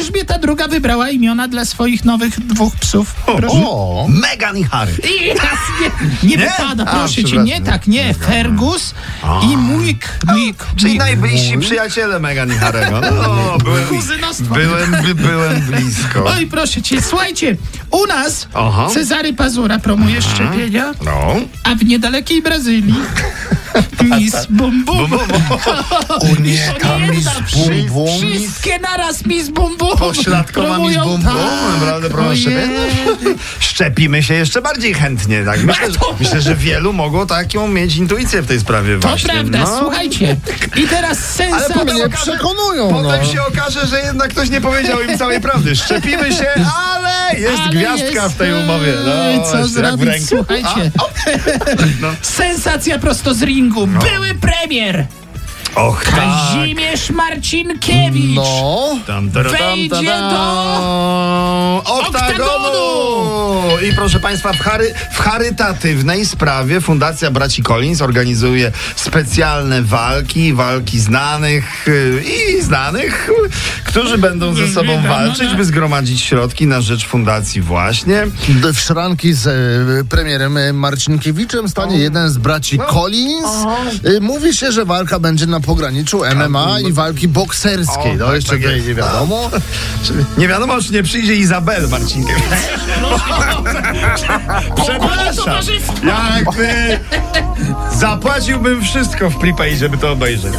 Elżbieta II wybrała imiona dla swoich nowych dwóch psów. Proszę. O, Megan i Harry. I nie, nie, Nie? wypada, A, proszę cię, nie tak, nie. Fergus i Mujk. Mujk. Czyli najbliżsi przyjaciele Megan i Harry'ego. No, byłem, Kuzynostwo. byłem, by, byłem blisko. Oj, proszę cię, słuchajcie, u nas Aha. Cezary Pazura promuje szczepienia, No. a w niedalekiej Brazylii Miss Bum Bum. o nie, wszy- bum bum. Wszystkie naraz Miss Bum Bum. Pośladkowa Miss Bum Bum. tak. Naprawdę proszę. Szczepimy się jeszcze bardziej chętnie, tak? Myślę, że, myślę, że wielu mogło taką mieć intuicję w tej sprawie To właśnie. prawda, no. słuchajcie. I teraz Ale sensacja. potem Mnie okaże- przekonują, Potem no. się okaże, że jednak ktoś nie powiedział im całej prawdy. Szczepimy się, ale jest Ale gwiazdka jest, w tej umowie. No, co jak w zrobić? ręku. Słuchajcie. no. Sensacja prosto z ringu. Były premier. Och, tak. Kazimierz Marcinkiewicz. No, Tam, tam, tam, Wejdzie tam, do I proszę Państwa, w, chary, w charytatywnej sprawie Fundacja Braci Collins organizuje specjalne walki, walki znanych y, i znanych, y, którzy będą ze sobą walczyć, no. by zgromadzić środki na rzecz fundacji właśnie. w szranki z e, premierem e, Marcinkiewiczem stanie jeden z braci Collins. E, Mówi się, że walka będzie na pograniczu MMA i walki bokserskiej. O, No tak, jeszcze tak tutaj jest. nie wiadomo. Nie wiadomo, czy nie przyjdzie Izabel Marcinkiewicz. Przepraszam. Jakby zapłaciłbym wszystko w prepaid, żeby to obejrzeć.